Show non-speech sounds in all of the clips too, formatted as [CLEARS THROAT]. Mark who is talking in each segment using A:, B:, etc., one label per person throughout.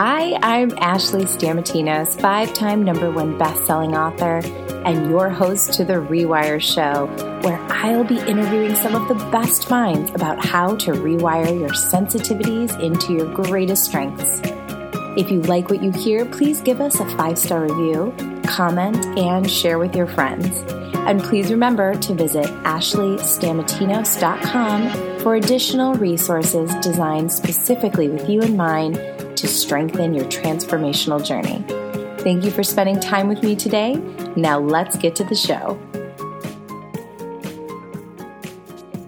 A: Hi, I'm Ashley Stamatinos, five time number one best selling author, and your host to The Rewire Show, where I'll be interviewing some of the best minds about how to rewire your sensitivities into your greatest strengths. If you like what you hear, please give us a five star review, comment, and share with your friends. And please remember to visit ashleystamatinos.com for additional resources designed specifically with you in mind to strengthen your transformational journey. Thank you for spending time with me today. Now let's get to the show.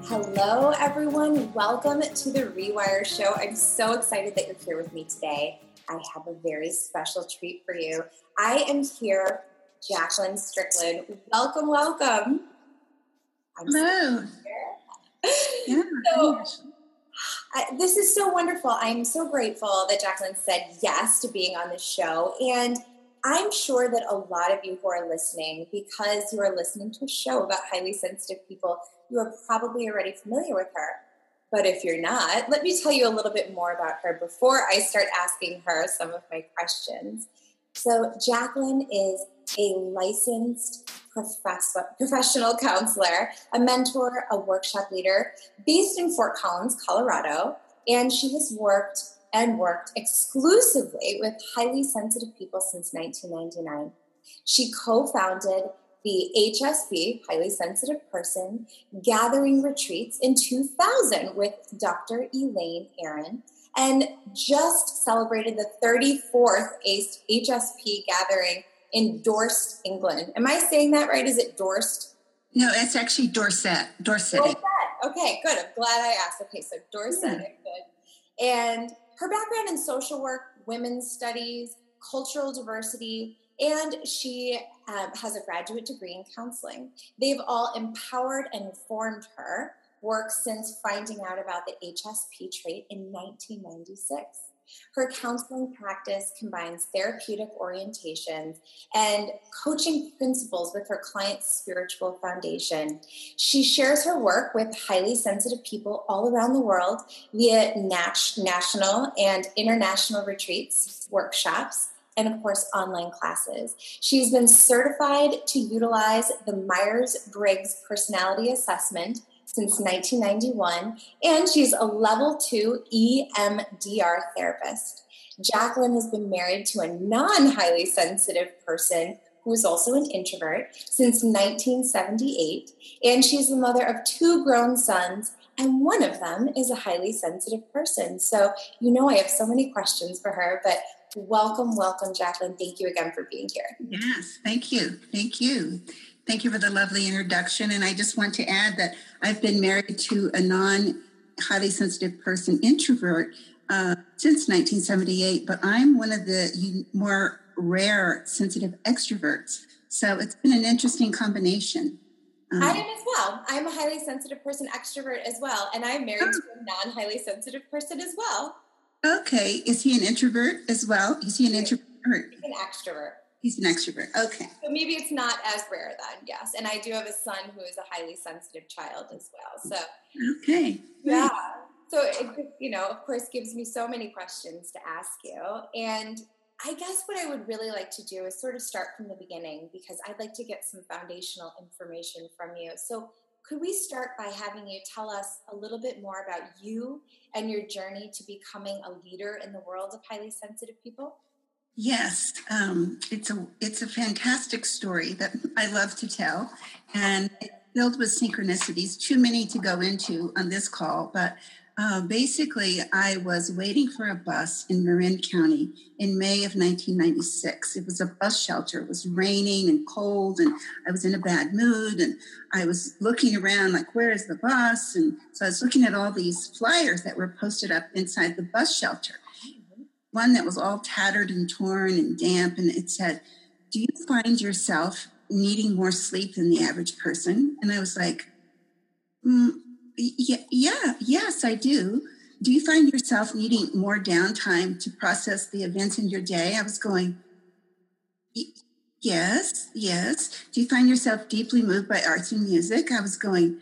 A: Hello, everyone. Welcome to the Rewire Show. I'm so excited that you're here with me today. I have a very special treat for you. I am here, Jacquelyn Strickland. Welcome, welcome.
B: I'm Hello.
A: Yeah, so, This is so wonderful. I'm so grateful that Jacquelyn said yes to being on the show. And I'm sure that a lot of you who are listening, because you are listening to a show about highly sensitive people, you are probably already familiar with her. But if you're not, let me tell you a little bit more about her before I start asking her some of my questions. So, Jacquelyn is a licensed professional counselor, a mentor, a workshop leader based in Fort Collins, Colorado. And she has worked and worked exclusively with highly sensitive people since 1999. She co founded the HSP, Highly Sensitive Person, gathering retreats in 2000 with Dr. Elaine Aron and just celebrated the 34th HSP gathering in Dorset, England. Am I saying that right? Is it Dorset?
B: No, it's actually Dorset. Dorset. Dorset.
A: Okay, good. I'm glad I asked. Okay, so Dorset, yeah. good. And her background in social work, women's studies, cultural diversity, and she um, has a graduate degree in counseling. They've all empowered and informed her work since finding out about the HSP trait in 1996. Her counseling practice combines therapeutic orientations and coaching principles with her client's spiritual foundation. She shares her work with highly sensitive people all around the world via nat- national and international retreats, workshops, and of course, online classes. She's been certified to utilize the Myers Briggs Personality Assessment since 1991, and she's a level two EMDR therapist. Jacquelyn has been married to a non highly sensitive person who is also an introvert since 1978, and she's the mother of two grown sons, and one of them is a highly sensitive person. So, you know, I have so many questions for her, but welcome, welcome, Jacquelyn. Thank you again for being here.
B: Yes, thank you. Thank you. Thank you for the lovely introduction. And I just want to add that I've been married to a non highly sensitive person, introvert, uh, since 1978, but I'm one of the more rare sensitive extroverts. So it's been an interesting combination.
A: Um, I am as well. I'm a highly sensitive person, extrovert as well, and I'm married oh. to a non highly sensitive person as well.
B: Okay. Is he an introvert as well? Is he an introvert?
A: He's an extrovert.
B: He's an extrovert. Okay.
A: So maybe it's not as rare then, yes. And I do have a son who is a highly sensitive child as well. So,
B: okay.
A: Yeah. So it, you know, of course, gives me so many questions to ask you. And I guess what I would really like to do is sort of start from the beginning because I'd like to get some foundational information from you. So, could we start by having you tell us a little bit more about you and your journey to becoming a leader in the world of highly sensitive people?
B: Yes, um, it's a it's a fantastic story that I love to tell, and it's filled with synchronicities. Too many to go into on this call, but uh, basically, I was waiting for a bus in Marin County in May of 1996. It was a bus shelter. It was raining and cold, and I was in a bad mood. And I was looking around, like, where is the bus? And so I was looking at all these flyers that were posted up inside the bus shelter one that was all tattered and torn and damp, and it said, Do you find yourself needing more sleep than the average person? And I was like, mm, yeah, yeah, yes, I do. Do you find yourself needing more downtime to process the events in your day? I was going, yes, yes. Do you find yourself deeply moved by arts and music? I was going,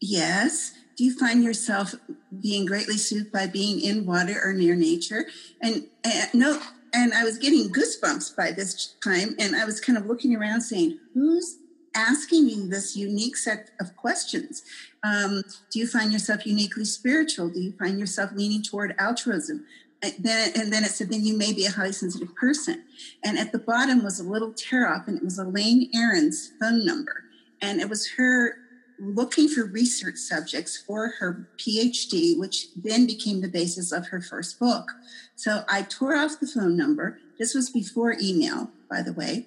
B: yes. Do you find yourself being greatly soothed by being in water or near nature? And, and no, and I was getting goosebumps by this time, and I was kind of looking around saying, "Who's asking you this unique set of questions? Um, do you find yourself uniquely spiritual? Do you find yourself leaning toward altruism? And then, and then it said, then you may be a highly sensitive person. And at the bottom was a little tear off, and it was Elaine Aron's phone number. And it was her looking for research subjects for her PhD, which then became the basis of her first book. So I tore off the phone number. This was before email, by the way.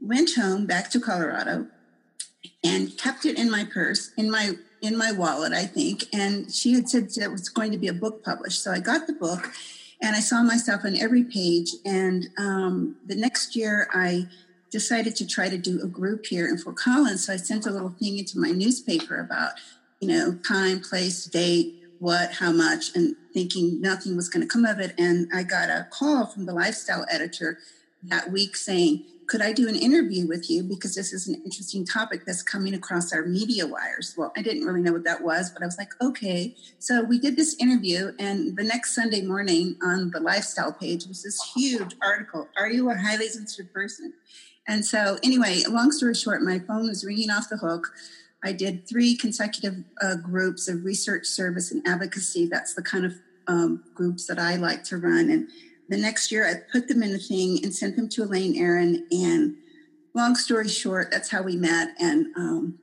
B: Went home back to Colorado and kept it in my purse, in my in my wallet, I think. And she had said that it was going to be a book published. So I got the book and I saw myself on every page. And um, the next year, I decided to try to do a group here in Fort Collins. So I sent a little thing into my newspaper about, you know, time, place, date, what, how much, and thinking nothing was going to come of it. And I got a call from the lifestyle editor that week saying, could I do an interview with you? Because this is an interesting topic that's coming across our media wires. Well, I didn't really know what that was, but I was like, okay. So we did this interview, and the next Sunday morning on the lifestyle page was this huge article Are you a highly sensitive person? And so, anyway, long story short, my phone was ringing off the hook. I did three consecutive uh, groups of research, service, and advocacy. That's the kind of um, groups that I like to run. And the next year, I put them in a thing and sent them to Elaine Aron. And long story short, that's how we met. And um,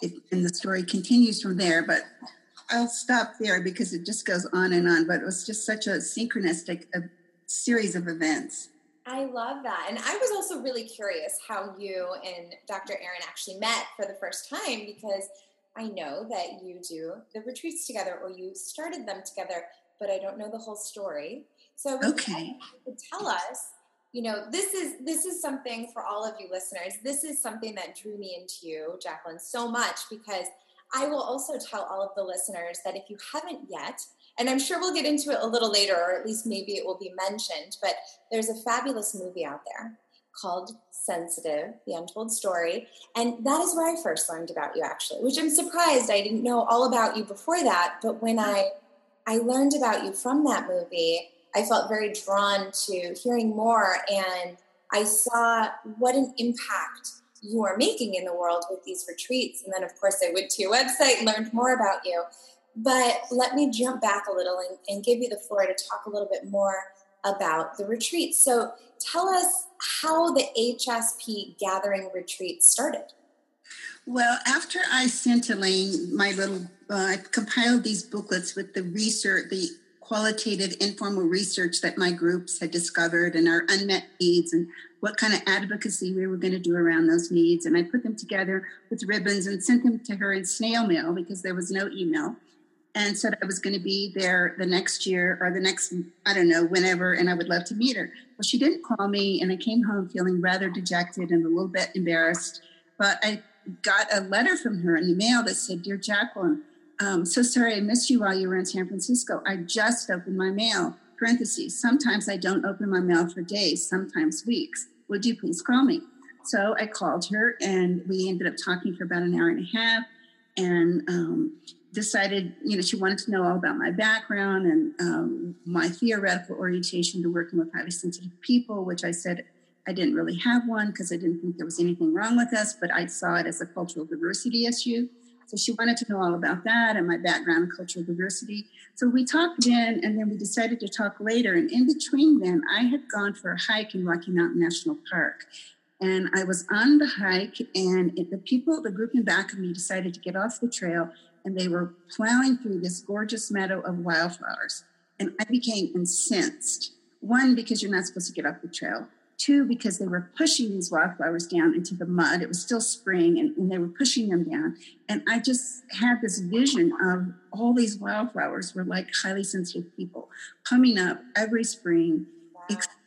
B: it, and the story continues from there. But I'll stop there because it just goes on and on. But it was just such a synchronistic a series of events.
A: I love that. And I was also really curious how you and Dr. Aron actually met for the first time because I know that you do the retreats together or you started them together, but I don't know the whole story. So okay. tell us, you know, this is this is something for all of you listeners. This is something that drew me into you, Jacquelyn, so much because I will also tell all of the listeners that if you haven't yet, and I'm sure we'll get into it a little later, or at least maybe it will be mentioned, but there's a fabulous movie out there called Sensitive, The Untold Story. And that is where I first learned about you, actually, which I'm surprised I didn't know all about you before that. But when I, I learned about you from that movie, I felt very drawn to hearing more. And I saw what an impact you are making in the world with these retreats. And then, of course, I went to your website, learned more about you. But let me jump back a little and, and give you the floor to talk a little bit more about the retreat. So tell us how the HSP gathering retreat started.
B: Well, after I sent Elaine my little, uh, I compiled these booklets with the research, the qualitative informal research that my groups had discovered and our unmet needs and what kind of advocacy we were going to do around those needs. And I put them together with ribbons and sent them to her in snail mail because there was no email and said I was going to be there the next year or the next, I don't know, whenever, and I would love to meet her. Well, she didn't call me, and I came home feeling rather dejected and a little bit embarrassed. But I got a letter from her in the mail that said, Dear Jacquelyn, um, so sorry I missed you while you were in San Francisco. I just opened my mail. Parentheses. Sometimes I don't open my mail for days, sometimes weeks. Would you please call me? So I called her, and we ended up talking for about an hour and a half. And um, decided, you know, she wanted to know all about my background and um, my theoretical orientation to working with highly sensitive people, which I said I didn't really have one because I didn't think there was anything wrong with us, but I saw it as a cultural diversity issue. So she wanted to know all about that and my background in cultural diversity. So we talked then, and then we decided to talk later. And in between then, I had gone for a hike in Rocky Mountain National Park. And I was on the hike, and it, the people, the group in back of me, decided to get off the trail and they were plowing through this gorgeous meadow of wildflowers. And I became incensed. One, because you're not supposed to get off the trail. Two, because they were pushing these wildflowers down into the mud. It was still spring and, and they were pushing them down. And I just had this vision of all these wildflowers were like highly sensitive people coming up every spring,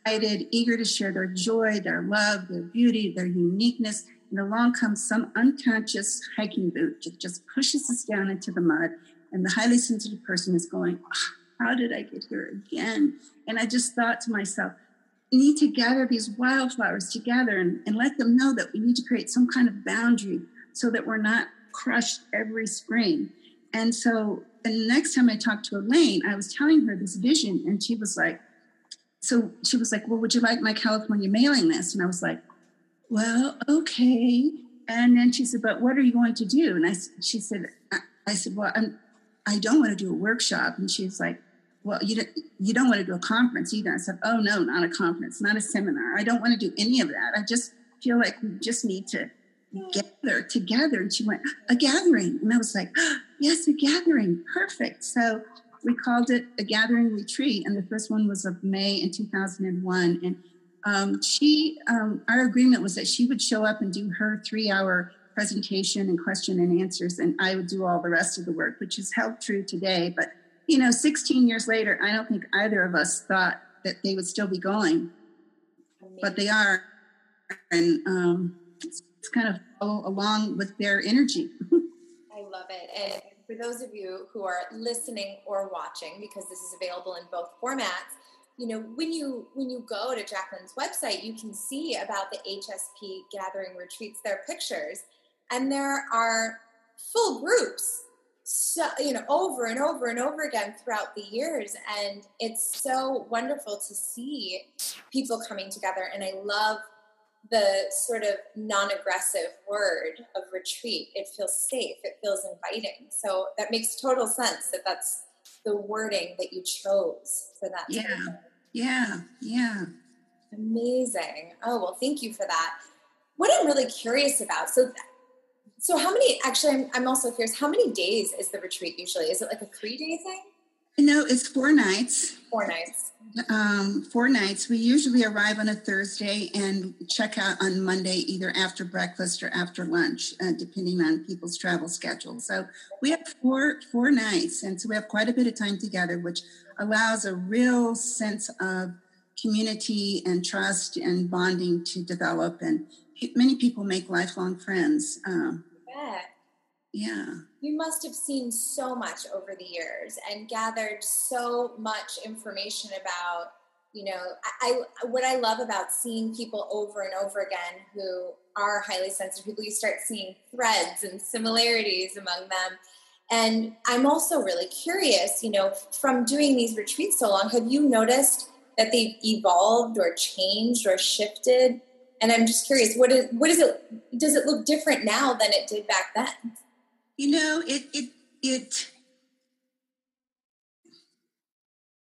B: excited, eager to share their joy, their love, their beauty, their uniqueness and along comes some unconscious hiking boot that just pushes us down into the mud. And the highly sensitive person is going, oh, How did I get here again? And I just thought to myself, we need to gather these wildflowers together and, and let them know that we need to create some kind of boundary so that we're not crushed every spring. And so the next time I talked to Elaine, I was telling her this vision, and she was like, so she was like, well, would you like my California mailing list? And I was like, well, okay. And then she said, but what are you going to do? And I, she said, I, said, well, I'm, I don't want to do a workshop. And she's like, well, you don't, you don't want to do a conference either. I said, oh, no, not a conference, not a seminar. I don't want to do any of that. I just feel like we just need to gather together. And she went, a gathering. And I was like, oh, [GASPS] yes, a gathering. Perfect. So we called it a gathering retreat. And the first one was of May in 2001. And um, she, um, our agreement was that she would show up and do her three hour presentation and question and answers, and I would do all the rest of the work, which is held true today. But, you know, 16 years later, I don't think either of us thought that they would still be going, but they are. And um, it's, it's kind of along with their energy. [LAUGHS]
A: I love it. And for those of you who are listening or watching, because this is available in both formats, you know when you when you go to jacquelyn's website you can see about the hsp gathering retreats. Their pictures and there are full groups so you know over and over and over again throughout the years. And it's so wonderful to see people coming together and i love the sort of non-aggressive word of retreat it feels safe it feels inviting. So that makes total sense that that's the wording that you chose for that
B: yeah. yeah yeah.
A: Amazing. Oh well thank you for that. What i'm really curious about so so how many actually I'm, I'm also curious how many days is the retreat usually? Is it like a three day thing
B: no it's four nights.
A: Four nights.
B: Um, four nights. We usually arrive on a thursday and check out on monday either after breakfast or after lunch uh, depending on people's travel schedule. So we have four four nights and so we have quite a bit of time together which allows a real sense of community and trust and bonding to develop and many people make lifelong friends um, yeah.
A: You must have seen so much over the years and gathered so much information about, you know, I, I what I love about seeing people over and over again who are highly sensitive people, you start seeing threads and similarities among them. And I'm also really curious, you know, from doing these retreats so long, have you noticed that they've evolved or changed or shifted? And I'm just curious, what is what is it does it look different now than it did back then?
B: You know, it it it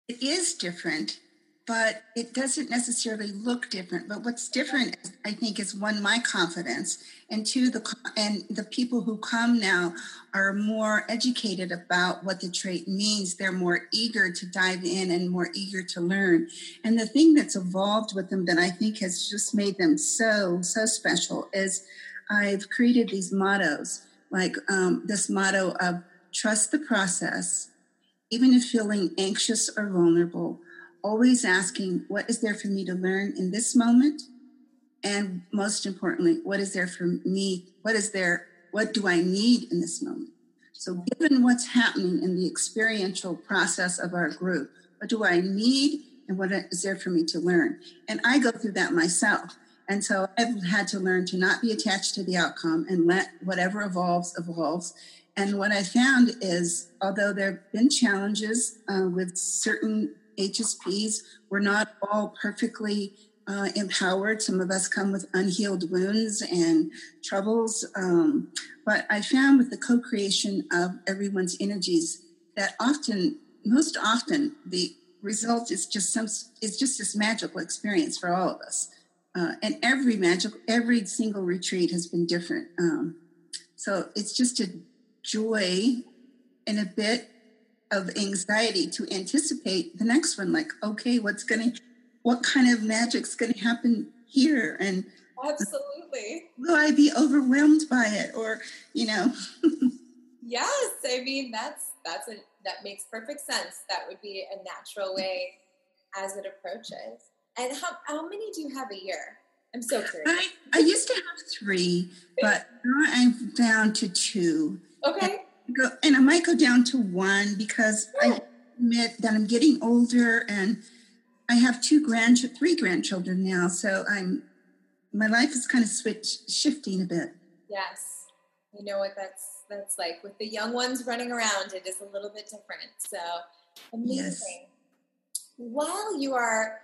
B: it is different, but it doesn't necessarily look different. But what's different, I think, is one my confidence, and two the and the people who come now are more educated about what the trait means. They're more eager to dive in and more eager to learn. And the thing that's evolved with them that I think has just made them so so special is I've created these mottos like um, this motto of trust the process, even if feeling anxious or vulnerable, always asking, what is there for me to learn in this moment? And most importantly, what is there for me? What is there? What do I need in this moment? So, given what's happening in the experiential process of our group, what do I need and what is there for me to learn? And I go through that myself. And so I've had to learn to not be attached to the outcome and let whatever evolves, evolves. And what I found is, although there have been challenges uh, with certain HSPs, we're not all perfectly uh, empowered. Some of us come with unhealed wounds and troubles. Um, but I found with the co creation of everyone's energies that often, most often, the result is just some is just this magical experience for all of us uh, and every magic, every single retreat has been different. Um, so it's just a joy and a bit of anxiety to anticipate the next one. Like, okay, what's going to, what kind of magic's going to happen here? And
A: absolutely,
B: will I be overwhelmed by it, or you know? [LAUGHS]
A: yes, I mean that's that's a that makes perfect sense. That would be a natural way as it approaches. And how, how many do you have a year? I'm so curious.
B: I, I used to have three, but now I'm down to two.
A: Okay.
B: And, go, and I might go down to one because I admit that I'm getting older and I have two grandchildren, three grandchildren now. So I'm, my life is kind of switch shifting a bit.
A: Yes. you know what that's that's like with the young ones running around. It is a little bit different. So amazing. Yes. While you are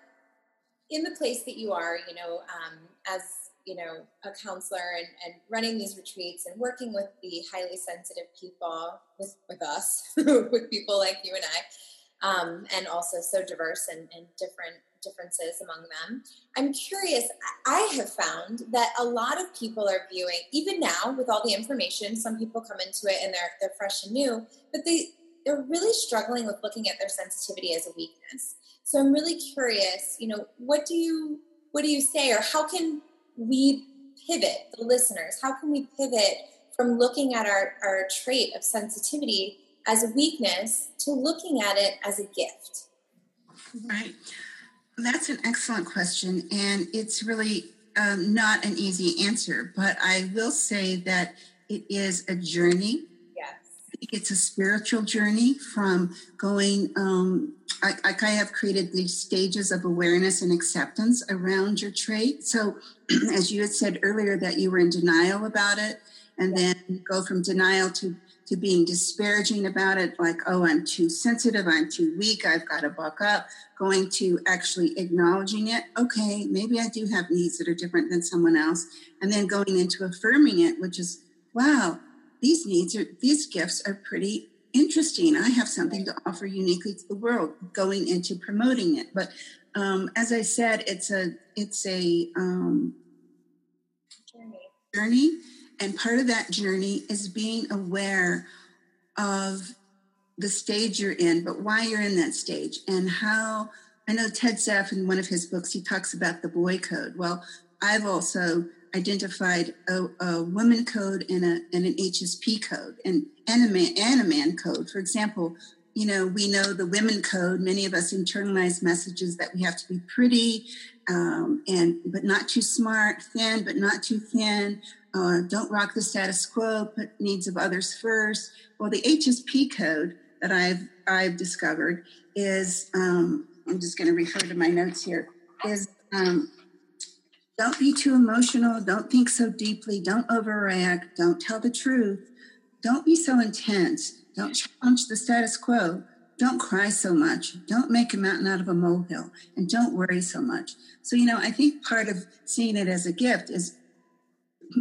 A: in the place that you are, you know, um, as you know, a counselor and, and running these retreats and working with the highly sensitive people, with, with us, [LAUGHS] with people like you and I, um, and also so diverse and, and different differences among them. I'm curious, I have found that a lot of people are viewing, even now with all the information, some people come into it and they're they're fresh and new, but they they're really struggling with looking at their sensitivity as a weakness. So I'm really curious, you know, what do you what do you say or how can we pivot the listeners? How can we pivot from looking at our, our trait of sensitivity as a weakness to looking at it as a gift?
B: Right. That's an excellent question, and it's really um, not an easy answer, but I will say that it is a journey.
A: Yes.
B: I think it's a spiritual journey from going, um, I, I have created these stages of awareness and acceptance around your trait. So, [CLEARS THROAT] as you had said earlier, that you were in denial about it, and then go from denial to to being disparaging about it, like, oh, I'm too sensitive, I'm too weak, I've got to buck up, going to actually acknowledging it. Okay, maybe I do have needs that are different than someone else. And then going into affirming it, which is, wow, these needs are, these gifts are pretty interesting. I have something to offer uniquely to the world, going into promoting it. But um, as I said, it's a, it's a um, journey. journey and part of that journey is being aware of the stage you're in, but why you're in that stage and how. I know Ted Zeff in one of his books, he talks about the boy code. Well, I've also identified a, a woman code and, a, and an HSP code and, and, a man, and a man code. For example, you know, we know the women code. Many of us internalize messages that we have to be pretty, um, and but not too smart, thin but not too thin, uh, don't rock the status quo, put needs of others first. Well, the HSP code that I've I've discovered is um, I'm just going to refer to my notes here is um, don't be too emotional, don't think so deeply, don't overreact, don't tell the truth, don't be so intense, don't challenge the status quo, don't cry so much, don't make a mountain out of a molehill, and don't worry so much. So, you know, I think part of seeing it as a gift is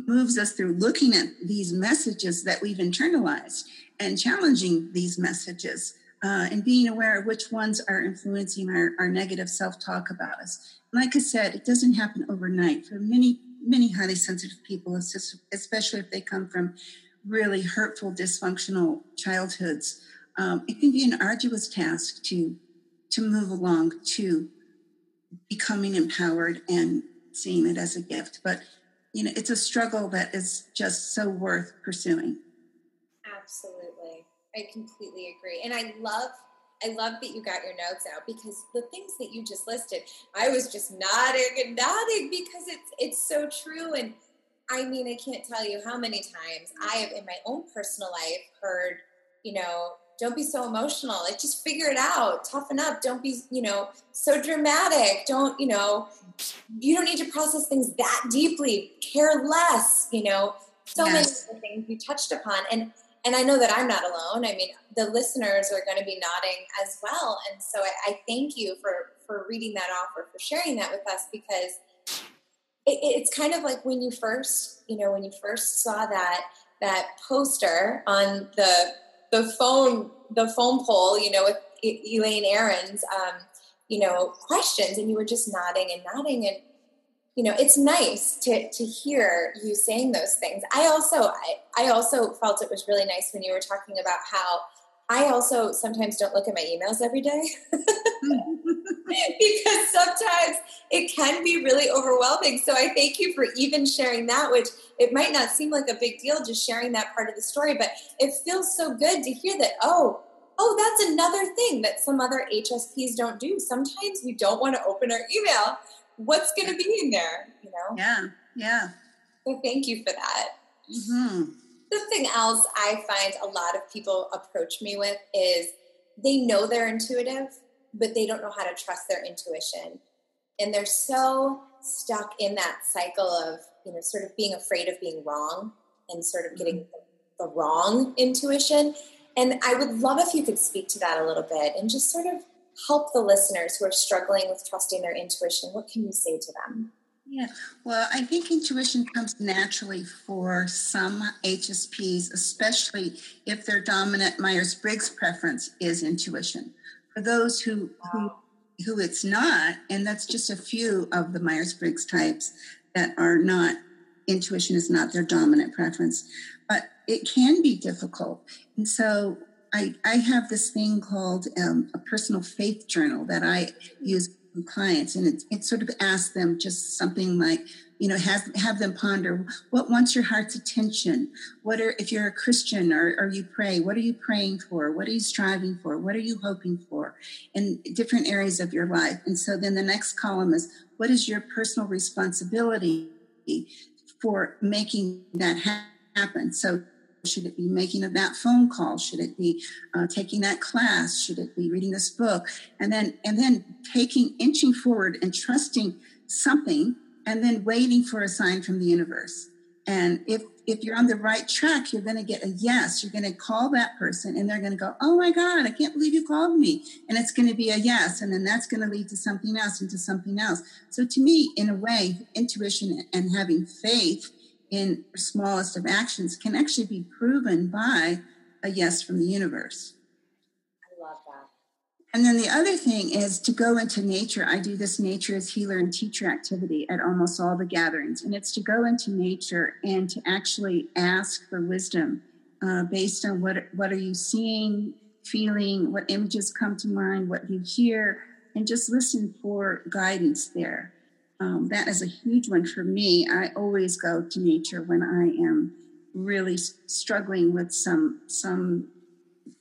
B: moves us through looking at these messages that we've internalized and challenging these messages uh, and being aware of which ones are influencing our, our negative self-talk about us. Like I said, it doesn't happen overnight. For many, many highly sensitive people, especially if they come from really hurtful, dysfunctional childhoods, um, it can be an arduous task to to move along to becoming empowered and seeing it as a gift. But you know, it's a struggle that is just so worth pursuing.
A: Absolutely. I completely agree. And I love I love that you got your notes out because the things that you just listed, I was just nodding and nodding because it's it's so true and I mean, I can't tell you how many times I have in my own personal life heard, you know, don't be so emotional. Like just figure it out. Toughen up. Don't be, you know, so dramatic. Don't, you know, you don't need to process things that deeply. Care less, you know. So yes. many things you touched upon. And and I know that I'm not alone. I mean, the listeners are going to be nodding as well. And so I, I thank you for for reading that off or for sharing that with us because it, it's kind of like when you first, you know, when you first saw that that poster on the the phone the phone pole, you know, with Elaine Aron's, um, you know, questions, and you were just nodding and nodding, and you know, it's nice to to hear you saying those things. I also I, I also felt it was really nice when you were talking about how I also sometimes don't look at my emails every day [LAUGHS] because sometimes it can be really overwhelming. So I thank you for even sharing that, which it might not seem like a big deal just sharing that part of the story, but it feels so good to hear that, oh, oh, that's another thing that some other HSPs don't do. Sometimes we don't want to open our email. What's going to be in there? You know?
B: Yeah, yeah.
A: So thank you for that.
B: Mm-hmm.
A: Something else I find a lot of people approach me with is they know they're intuitive, but they don't know how to trust their intuition. And they're so stuck in that cycle of, you know, sort of being afraid of being wrong and sort of getting mm-hmm. the wrong intuition. And I would love if you could speak to that a little bit and just sort of help the listeners who are struggling with trusting their intuition. What can you say to them?
B: Yeah, well, I think intuition comes naturally for some HSPs, especially if their dominant Myers Briggs preference is intuition. For those who, who who it's not, and that's just a few of the Myers Briggs types that are not intuition is not their dominant preference, but it can be difficult. And so I, I have this thing called um, a personal faith journal that I use with clients, and it, it sort of asks them just something like, you know, have, have them ponder what wants your heart's attention? What are, if you're a Christian or, or you pray, what are you praying for? What are you striving for? What are you hoping for in different areas of your life? And so then the next column is what is your personal responsibility for making that happen? So should it be making that phone call should it be uh, taking that class should it be reading this book and then and then taking inching forward and trusting something and then waiting for a sign from the universe. And if if you're on the right track, you're going to get a yes. You're going to call that person, and they're going to go, "Oh my God, I can't believe you called me!" And it's going to be a yes, and then that's going to lead to something else, and to something else. So, to me, in a way, intuition and having faith in smallest of actions can actually be proven by a yes from the universe. I love that. And then the other thing is to go into nature. I do this nature as healer and teacher activity at almost all the gatherings. And it's to go into nature and to actually ask for wisdom uh, based on what, what are you seeing, feeling, what images come to mind, what you hear, and just listen for guidance there. Um, that is a huge one for me. I always go to nature when I am really struggling with some some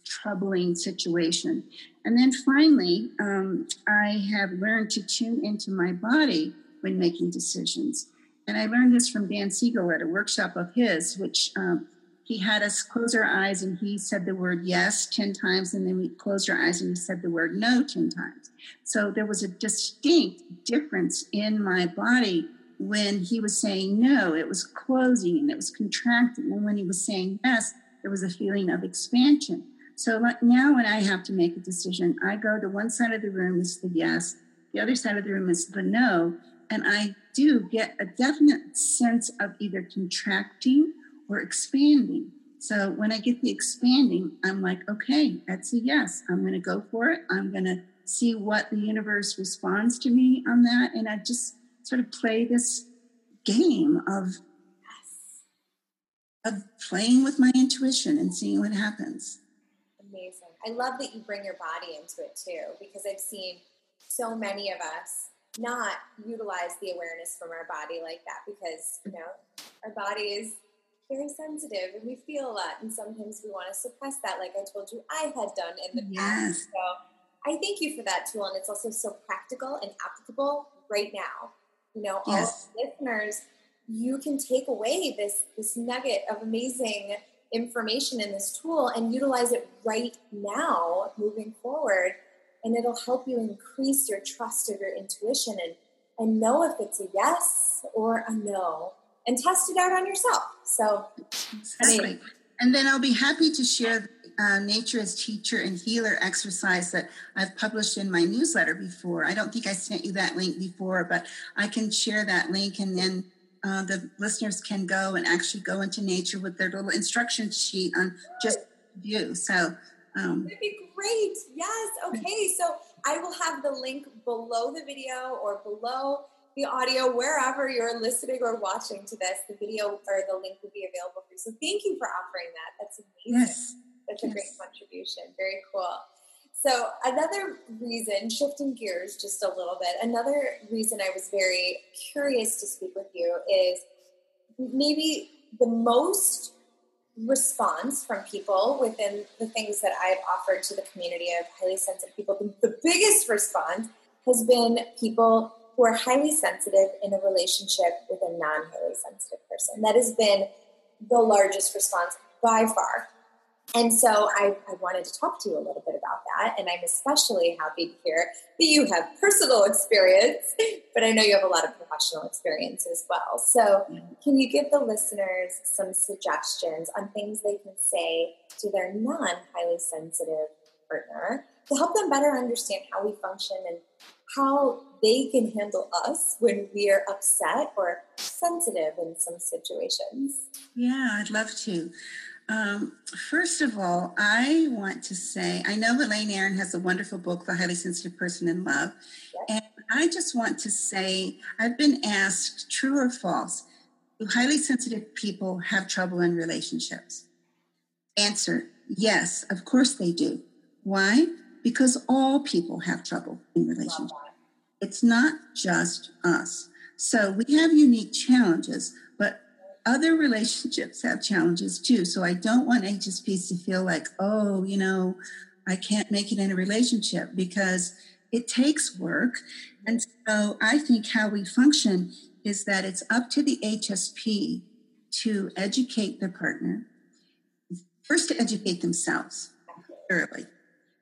B: troubling situation. And then finally, um, I have learned to tune into my body when making decisions. And I learned this from Dan Siegel at a workshop of his, which um, he had us close our eyes and he said the word yes 10 times, and then we closed our eyes and he said the word no 10 times. So there was a distinct difference in my body when he was saying no, it was closing and it was contracting. And when he was saying yes, there was a feeling of expansion. So like now when I have to make a decision, I go to one side of the room is the yes, the other side of the room is the no. And I do get a definite sense of either contracting or expanding. So when I get the expanding, I'm like, okay, that's a yes. I'm going to go for it. I'm going to see what the universe responds to me on that. And I just sort of play this game of, of playing with my intuition and seeing what happens
A: amazing. I love that you bring your body into it too, because I've seen so many of us not utilize the awareness from our body like that because, you know, our body is very sensitive and we feel a lot. And sometimes we want to suppress that, like I told you I had done in the yes. past. So I thank you for that tool. And it's also so practical and applicable right now. You know, yes. all listeners, you can take away this this nugget of amazing information in this tool and utilize it right now moving forward and it'll help you increase your trust of your intuition and and know if it's a yes or a no and test it out on yourself so
B: exactly. I mean, and then i'll be happy to share uh, nature as teacher and healer exercise that I've published in my newsletter before. I don't think I sent you that link before, but I can share that link and then uh, the listeners can go and actually go into nature with their little instruction sheet on just view. So
A: um, that'd be great. Yes. Okay. So I will have the link below the video or below the audio wherever you're listening or watching to this. The video or the link will be available for you. So thank you for offering that. That's amazing. Yes. That's a yes. great contribution. Very cool. So, another reason, shifting gears just a little bit, another reason I was very curious to speak with you is maybe the most response from people within the things that I've offered to the community of highly sensitive people. The biggest response has been people who are highly sensitive in a relationship with a non highly sensitive person. That has been the largest response by far. And so I, I, wanted to talk to you a little bit about that. And I'm especially happy to hear that you have personal experience, [LAUGHS] but I know you have a lot of professional experience as well. So, can you give the listeners some suggestions on things they can say to their non highly sensitive partner to help them better understand how we function and how they can handle us when we are upset or sensitive in some situations?
B: Yeah, I'd love to. Um, first of all, I want to say I know Elaine Aron has a wonderful book, The Highly Sensitive Person in Love. And I just want to say I've been asked true or false do highly sensitive people have trouble in relationships? Answer yes, of course they do. Why? Because all people have trouble in relationships. It's not just us. So we have unique challenges, but other relationships have challenges too. So I don't want HSPs to feel like, oh, you know, I can't make it in a relationship because it takes work. And so I think how we function is that it's up to the HSP to educate their partner, first to educate themselves thoroughly,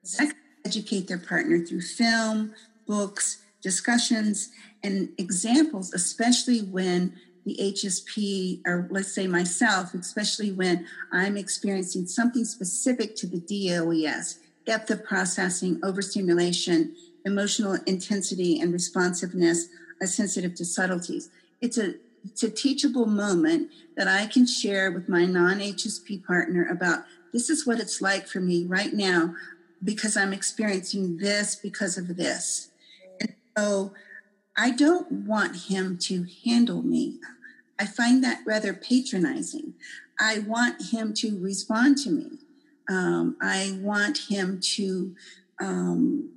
B: second, educate their partner through film, books, discussions, and examples, especially when the HSP, or let's say myself, especially when I'm experiencing something specific to the DOES, depth of processing, overstimulation, emotional intensity, and responsiveness are sensitive to subtleties. It's a it's a teachable moment that I can share with my non HSP partner about this is what it's like for me right now because I'm experiencing this because of this. And so I don't want him to handle me. I find that rather patronizing. I want him to respond to me. Um, I want him to. Um,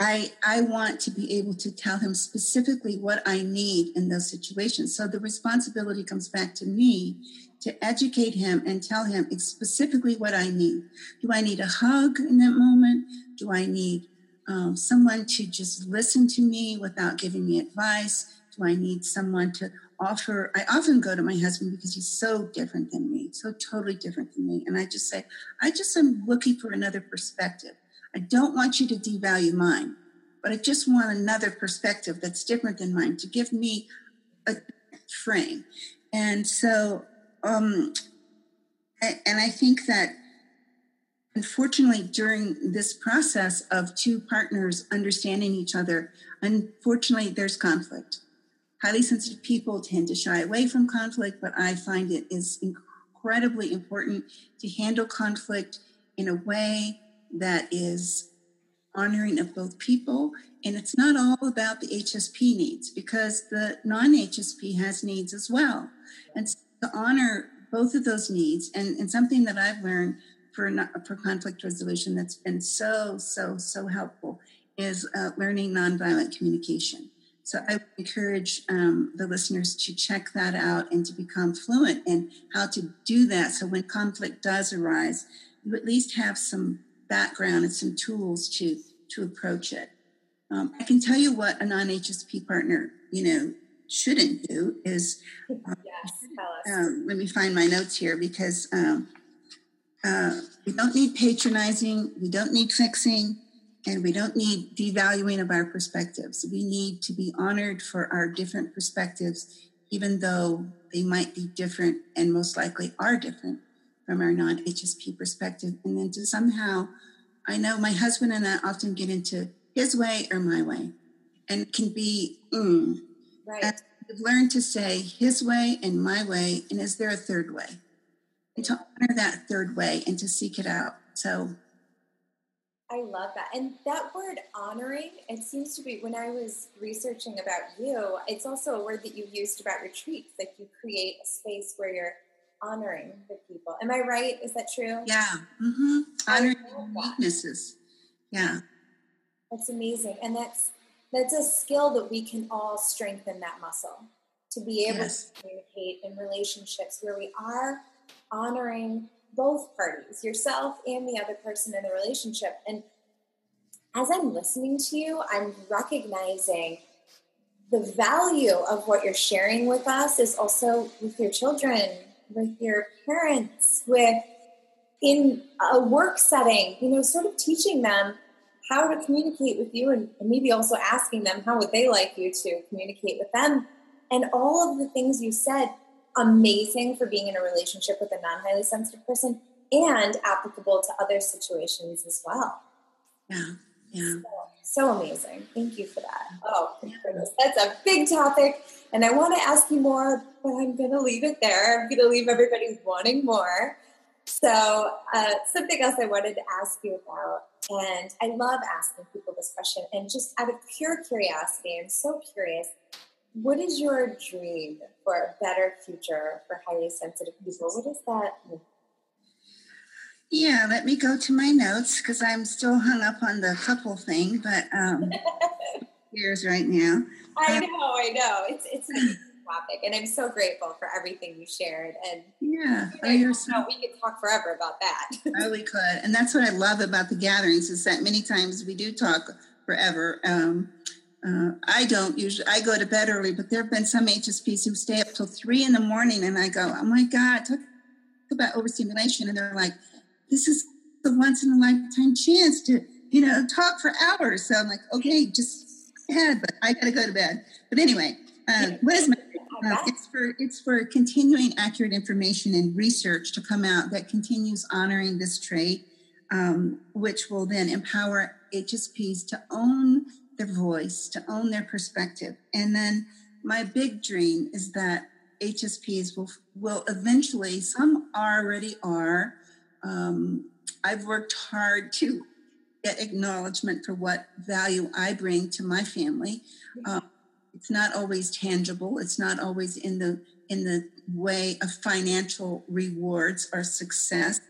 B: I I want to be able to tell him specifically what I need in those situations. So the responsibility comes back to me to educate him and tell him specifically what I need. Do I need a hug in that moment? Do I need um, someone to just listen to me without giving me advice? Do I need someone to offer? I often go to my husband because he's so different than me, so totally different than me. And I just say, I just am looking for another perspective. I don't want you to devalue mine, but I just want another perspective that's different than mine to give me a frame. And so, um, and I think that unfortunately, during this process of two partners understanding each other, unfortunately, there's conflict. Highly sensitive people tend to shy away from conflict, but I find it is incredibly important to handle conflict in a way that is honoring of both people. And it's not all about the HSP needs because the non HSP has needs as well. And so to honor both of those needs, and, and something that I've learned for, for conflict resolution that's been so, so, so helpful is uh, learning nonviolent communication. So I encourage um, the listeners to check that out and to become fluent in how to do that. So when conflict does arise, you at least have some background and some tools to to approach it. Um, I can tell you what a non-HSP partner, you know, shouldn't do is.
A: Um, yes,
B: um, let me find my notes here because um, uh, we don't need patronizing, we don't need fixing, and we don't need devaluing of our perspectives. We need to be honored for our different perspectives, even though they might be different and most likely are different from our non HSP perspective. And then to somehow, I know my husband and I often get into his way or my way, and can be, mm.
A: Right. And
B: we've learned to say his way and my way, and is there a third way? and to honor that third way and to seek it out. So
A: I love that. And that word honoring, it seems to be when I was researching about you, it's also a word that you used about retreats. Like you create a space where you're honoring the people. Am I right? Is that true?
B: Yeah. Mm-hmm. Honoring weaknesses. Yeah.
A: That's amazing. And that's that's a skill that we can all strengthen that muscle to be able yes. to communicate in relationships where we are honoring both parties, yourself and the other person in the relationship. And as I'm listening to you, I'm recognizing the value of what you're sharing with us is also with your children, with your parents, with in a work setting, you know, sort of teaching them how to communicate with you and, and maybe also asking them how would they like you to communicate with them. And all of the things you said, amazing for being in a relationship with a non highly sensitive person and applicable to other situations as well.
B: Yeah, yeah.
A: So, so amazing. Thank you for that. Mm-hmm. Oh, goodness. That's a big topic. And I want to ask you more, but I'm going to leave it there. I'm going to leave everybody wanting more. So, uh, something else I wanted to ask you about, and I love asking people this question, and just out of pure curiosity, I'm so curious what is your dream for a better future for highly sensitive people? What is that
B: yeah, let me go to my notes because I'm still hung up on the couple thing, but um, [LAUGHS] here's right now.
A: I um, know, I know. It's it's topic, and I'm so grateful for everything you shared. And
B: yeah, oh,
A: you're so, we could talk forever about that. [LAUGHS]
B: oh, we could, and that's what I love about the gatherings is that many times we do talk forever. Um, uh, I don't usually. I go to bed early, but there have been some HSPs who stay up till three in the morning, and I go, "Oh my God, talk about overstimulation," and they're like this is the once in a lifetime chance to, you know, talk for hours. So I'm like, okay, just ahead, but I gotta go to bed. But anyway, uh, what is my uh, it's for it's for continuing accurate information and research to come out that continues honoring this trait, um, which will then empower HSPs to own their voice, to own their perspective, and then my big dream is that HSPs will will eventually, some already are, um, I've worked hard to get acknowledgement for what value I bring to my family. Um, it's not always tangible. It's not always in the in the way of financial rewards or success,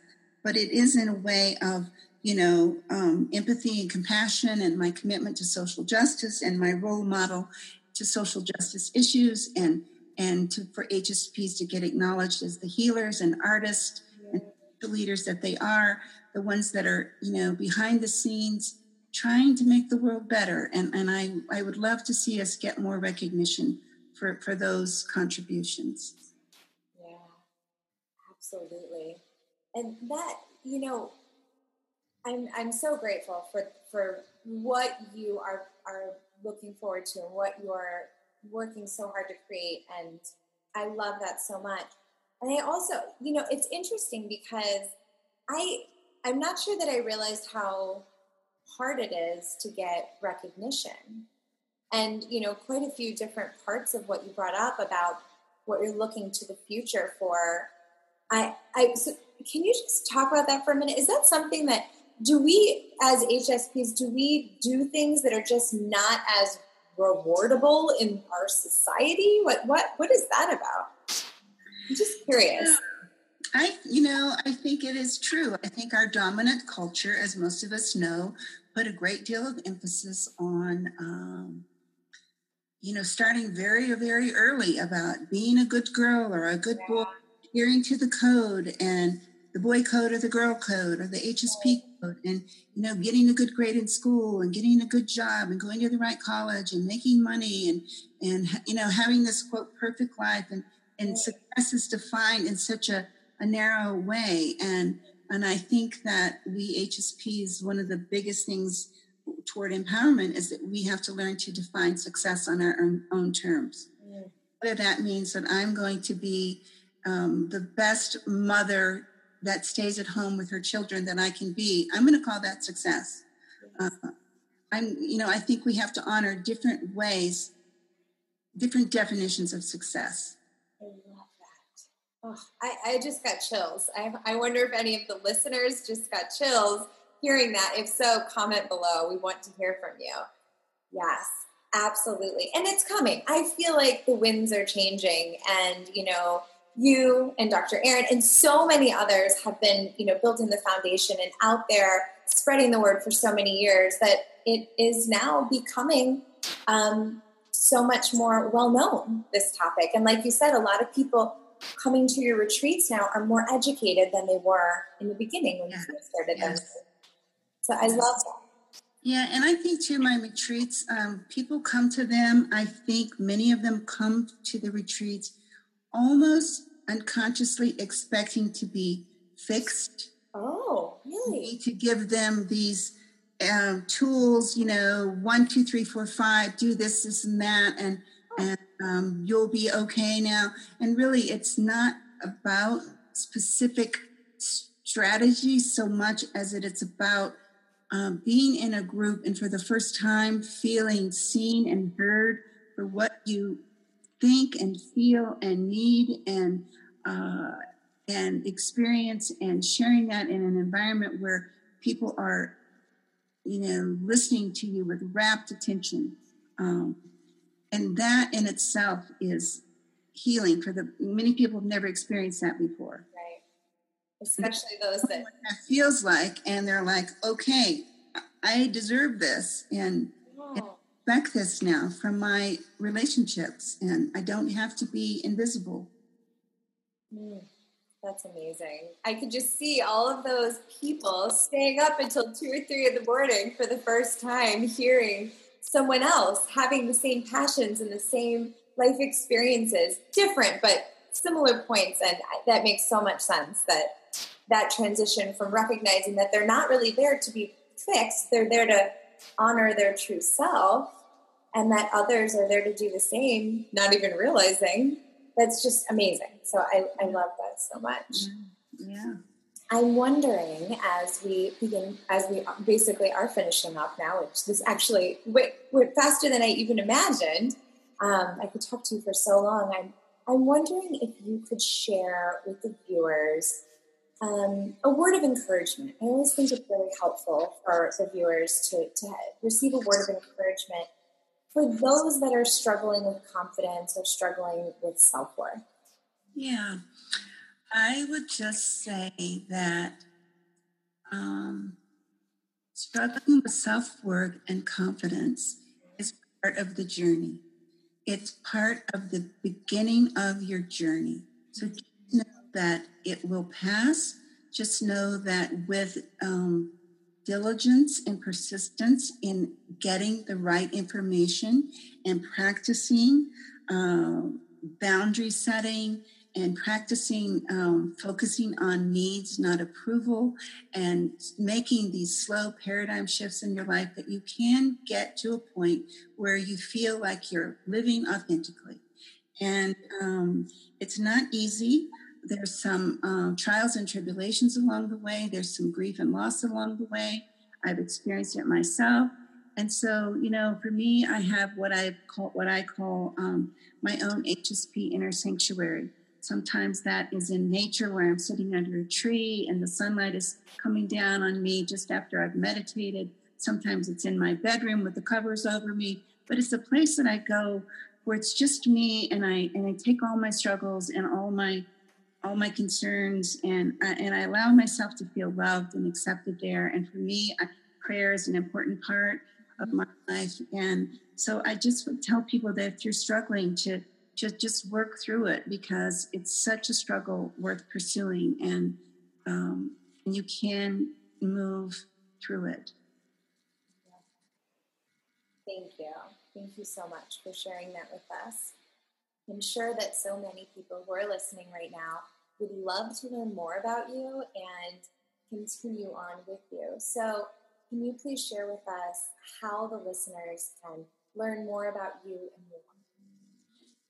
B: but it is in a way of you know um, empathy and compassion and my commitment to social justice and my role model to social justice issues and and to, for HSPs to get acknowledged as the healers and artists and the leaders that they are, the ones that are, you know, behind the scenes trying to make the world better. And, and I, I would love to see us get more recognition for, for those contributions.
A: Yeah, absolutely. And that, you know, I'm, I'm so grateful for, for what you are, are looking forward to and what you're working so hard to create. And I love that so much. And I also, you know, it's interesting because I I'm not sure that I realized how hard it is to get recognition. And, you know, quite a few different parts of what you brought up about what you're looking to the future for. I I so can you just talk about that for a minute? Is that something that do we as HSPs do we do things that are just not as rewardable in our society? What what what is that about? I'm just curious.
B: I, you know, I think it is true. I think our dominant culture, as most of us know, put a great deal of emphasis on, um, you know, starting very, very early about being a good girl or a good boy, adhering to the code and the boy code or the girl code or the HSP code, and you know, getting a good grade in school and getting a good job and going to the right college and making money and and you know, having this quote perfect life and and success is defined in such a, a narrow way. And and I think that we HSPs, one of the biggest things toward empowerment is that we have to learn to define success on our own, own terms. Mm. Whether that means that I'm going to be um, the best mother that stays at home with her children that I can be, I'm going to call that success. Yes. Uh, I'm, you know, I think we have to honor different ways, different definitions of success.
A: Oh, I, I just got chills. I, I wonder if any of the listeners just got chills hearing that. If so, comment below. We want to hear from you. Yes, absolutely. And it's coming. I feel like the winds are changing and, you know, you and Dr. Aron and so many others have been, you know, building the foundation and out there spreading the word for so many years that it is now becoming um, so much more well known, this topic. And like you said, a lot of people coming to your retreats now are more educated than they were in the beginning when you first started yes. them. So I love that.
B: Yeah, and I think too, my retreats, um, people come to them. I think many of them come to the retreats almost unconsciously expecting to be fixed
A: Oh, really?
B: To give them these um, tools, you know, one, two, three, four, five, do this, this, and that, and and um, you'll be okay now. And really, it's not about specific strategy so much as it it's about um, being in a group and for the first time feeling seen and heard for what you think and feel and need and uh, and experience and sharing that in an environment where people are you know listening to you with rapt attention um, and that in itself is healing for the many people have never experienced that before.
A: Right. Especially those that
B: that feels like and they're like okay i deserve this and oh. expect this now from my relationships and i don't have to be invisible.
A: Mm, that's amazing. I could just see all of those people staying up until two or three in the morning for the first time hearing someone else having the same passions and the same life experiences different but similar points and that makes so much sense that that transition from recognizing that they're not really there to be fixed, they're there to honor their true self, and that others are there to do the same, not even realizing. That's just amazing. So I, I love that so much. Mm-hmm.
B: Yeah.
A: I'm wondering as we begin, as we basically are finishing up now, which this actually went, went faster than I even imagined. Um, I could talk to you for so long. I'm, I'm wondering if you could share with the viewers um, a word of encouragement. I always think it's really helpful for the viewers to, to receive a word of encouragement for those that are struggling with confidence or struggling with self worth.
B: Yeah, I would just say that um, struggling with self worth and confidence is part of the journey. It's part of the beginning of your journey. So just know that it will pass. Just know that with um, diligence and persistence in getting the right information and practicing uh, boundary setting and practicing um, focusing on needs, not approval, and making these slow paradigm shifts in your life that you can get to a point where you feel like you're living authentically. And um, it's not easy there's some um, trials and tribulations along the way. There's some grief and loss along the way. I've experienced it myself, and so you know, for me, I have what I call what I call um, my own HSP inner sanctuary. Sometimes that is in nature, where I'm sitting under a tree and the sunlight is coming down on me just after I've meditated. Sometimes it's in my bedroom with the covers over me, but it's a place that I go where it's just me and I and I take all my struggles and all my all my concerns and uh, and I allow myself to feel loved and accepted there. And for me, I, prayer is an important part of my life. And so I just would tell people that if you're struggling to just just work through it because it's such a struggle worth pursuing and um, you can move through it.
A: Thank you. Thank you so much for sharing that with us. I'm sure that so many people who are listening right now would love to learn more about you and continue on with you. So, can you please share with us how the listeners can learn more about you and your?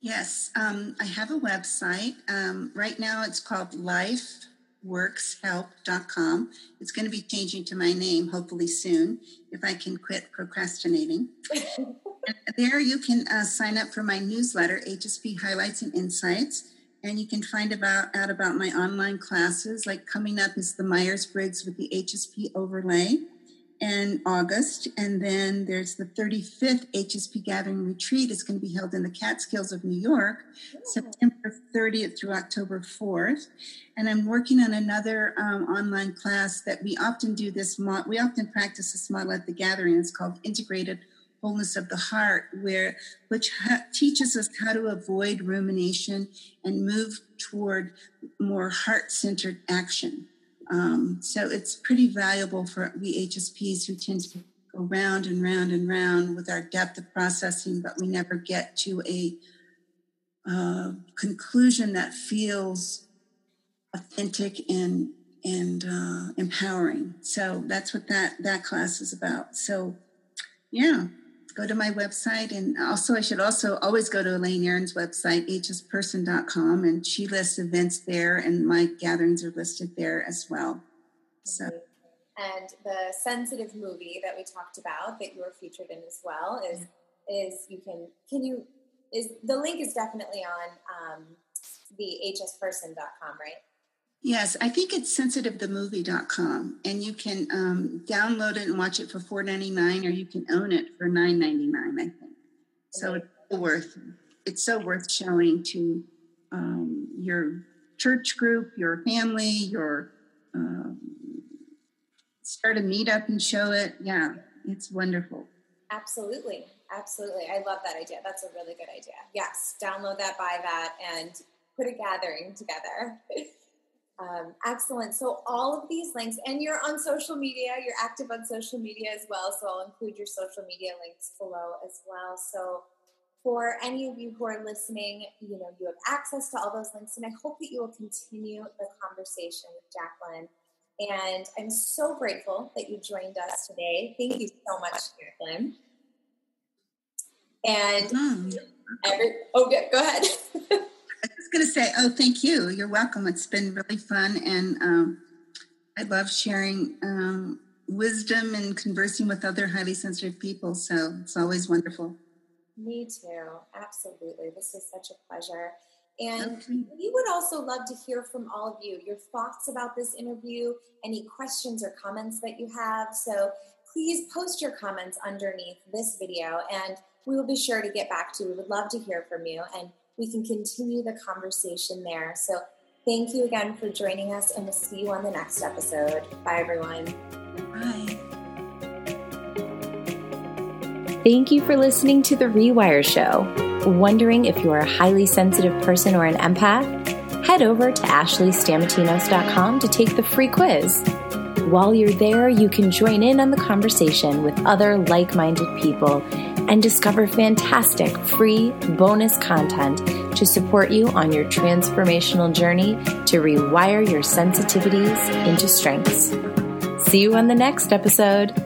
B: Yes, um, I have a website. Um, right now it's called lifeworkshelp.com. It's going to be changing to my name hopefully soon if I can quit procrastinating. [LAUGHS] there you can uh, sign up for my newsletter, HSP Highlights and Insights and you can find about out about my online classes. Like coming up is the Myers Briggs with the HSP overlay in August, and then there's the 35th HSP Gathering Retreat. It's going to be held in the Catskills of New York, September 30th through October 4th. And I'm working on another um, online class that we often do this. Mo- we often practice this model at the gathering. It's called Integrated wholeness of the heart, where which ha- teaches us how to avoid rumination and move toward more heart-centered action. Um, so it's pretty valuable for we HSPs who tend to go round and round and round with our depth of processing, but we never get to a uh, conclusion that feels authentic and and uh, empowering. So that's what that that class is about. So yeah, go to my website, and also I should also always go to Elaine Aron's website, hsperson.com, and she lists events there, and my gatherings are listed there as well. So.
A: And the sensitive movie that we talked about that you were featured in as well is is you can can you is the link is definitely on um, the hsperson.com, right?
B: Yes, I think it's sensitivethemovie.com, and you can um, download it and watch it for four ninety nine, or you can own it for nine ninety nine. I think so. It's so worth it's so worth showing to um, your church group, your family, your um, start a meetup and show it. Yeah, it's wonderful.
A: Absolutely. Absolutely. I love that idea. That's a really good idea. Yes, download that, buy that, and put a gathering together. [LAUGHS] Um, excellent. So, all of these links, and you're on social media, you're active on social media as well. So, I'll include your social media links below as well. So, for any of you who are listening, you know, you have access to all those links, and I hope that you will continue the conversation with Jacquelyn. And I'm so grateful that you joined us today. Thank you so much, Jacquelyn. And mm. every, oh, yeah, go ahead. [LAUGHS]
B: I was going to say, oh, thank you. You're welcome. It's been really fun. And um, I love sharing um, wisdom and conversing with other highly sensitive people. So it's always wonderful.
A: Me too. Absolutely. This is such a pleasure. And okay. we would also love to hear from all of you your thoughts about this interview, any questions or comments that you have. So please post your comments underneath this video and we will be sure to get back to you. We would love to hear from you and we can continue the conversation there. So thank you again for joining us, and we'll see you on the next episode. Bye, everyone.
B: Bye.
C: Thank you for listening to The Rewire Show. Wondering if you're a highly sensitive person or an empath? Head over to ashleystamatinos.com to take the free quiz. While you're there, you can join in on the conversation with other like minded people and discover fantastic free bonus content to support you on your transformational journey to rewire your sensitivities into strengths. See you on the next episode.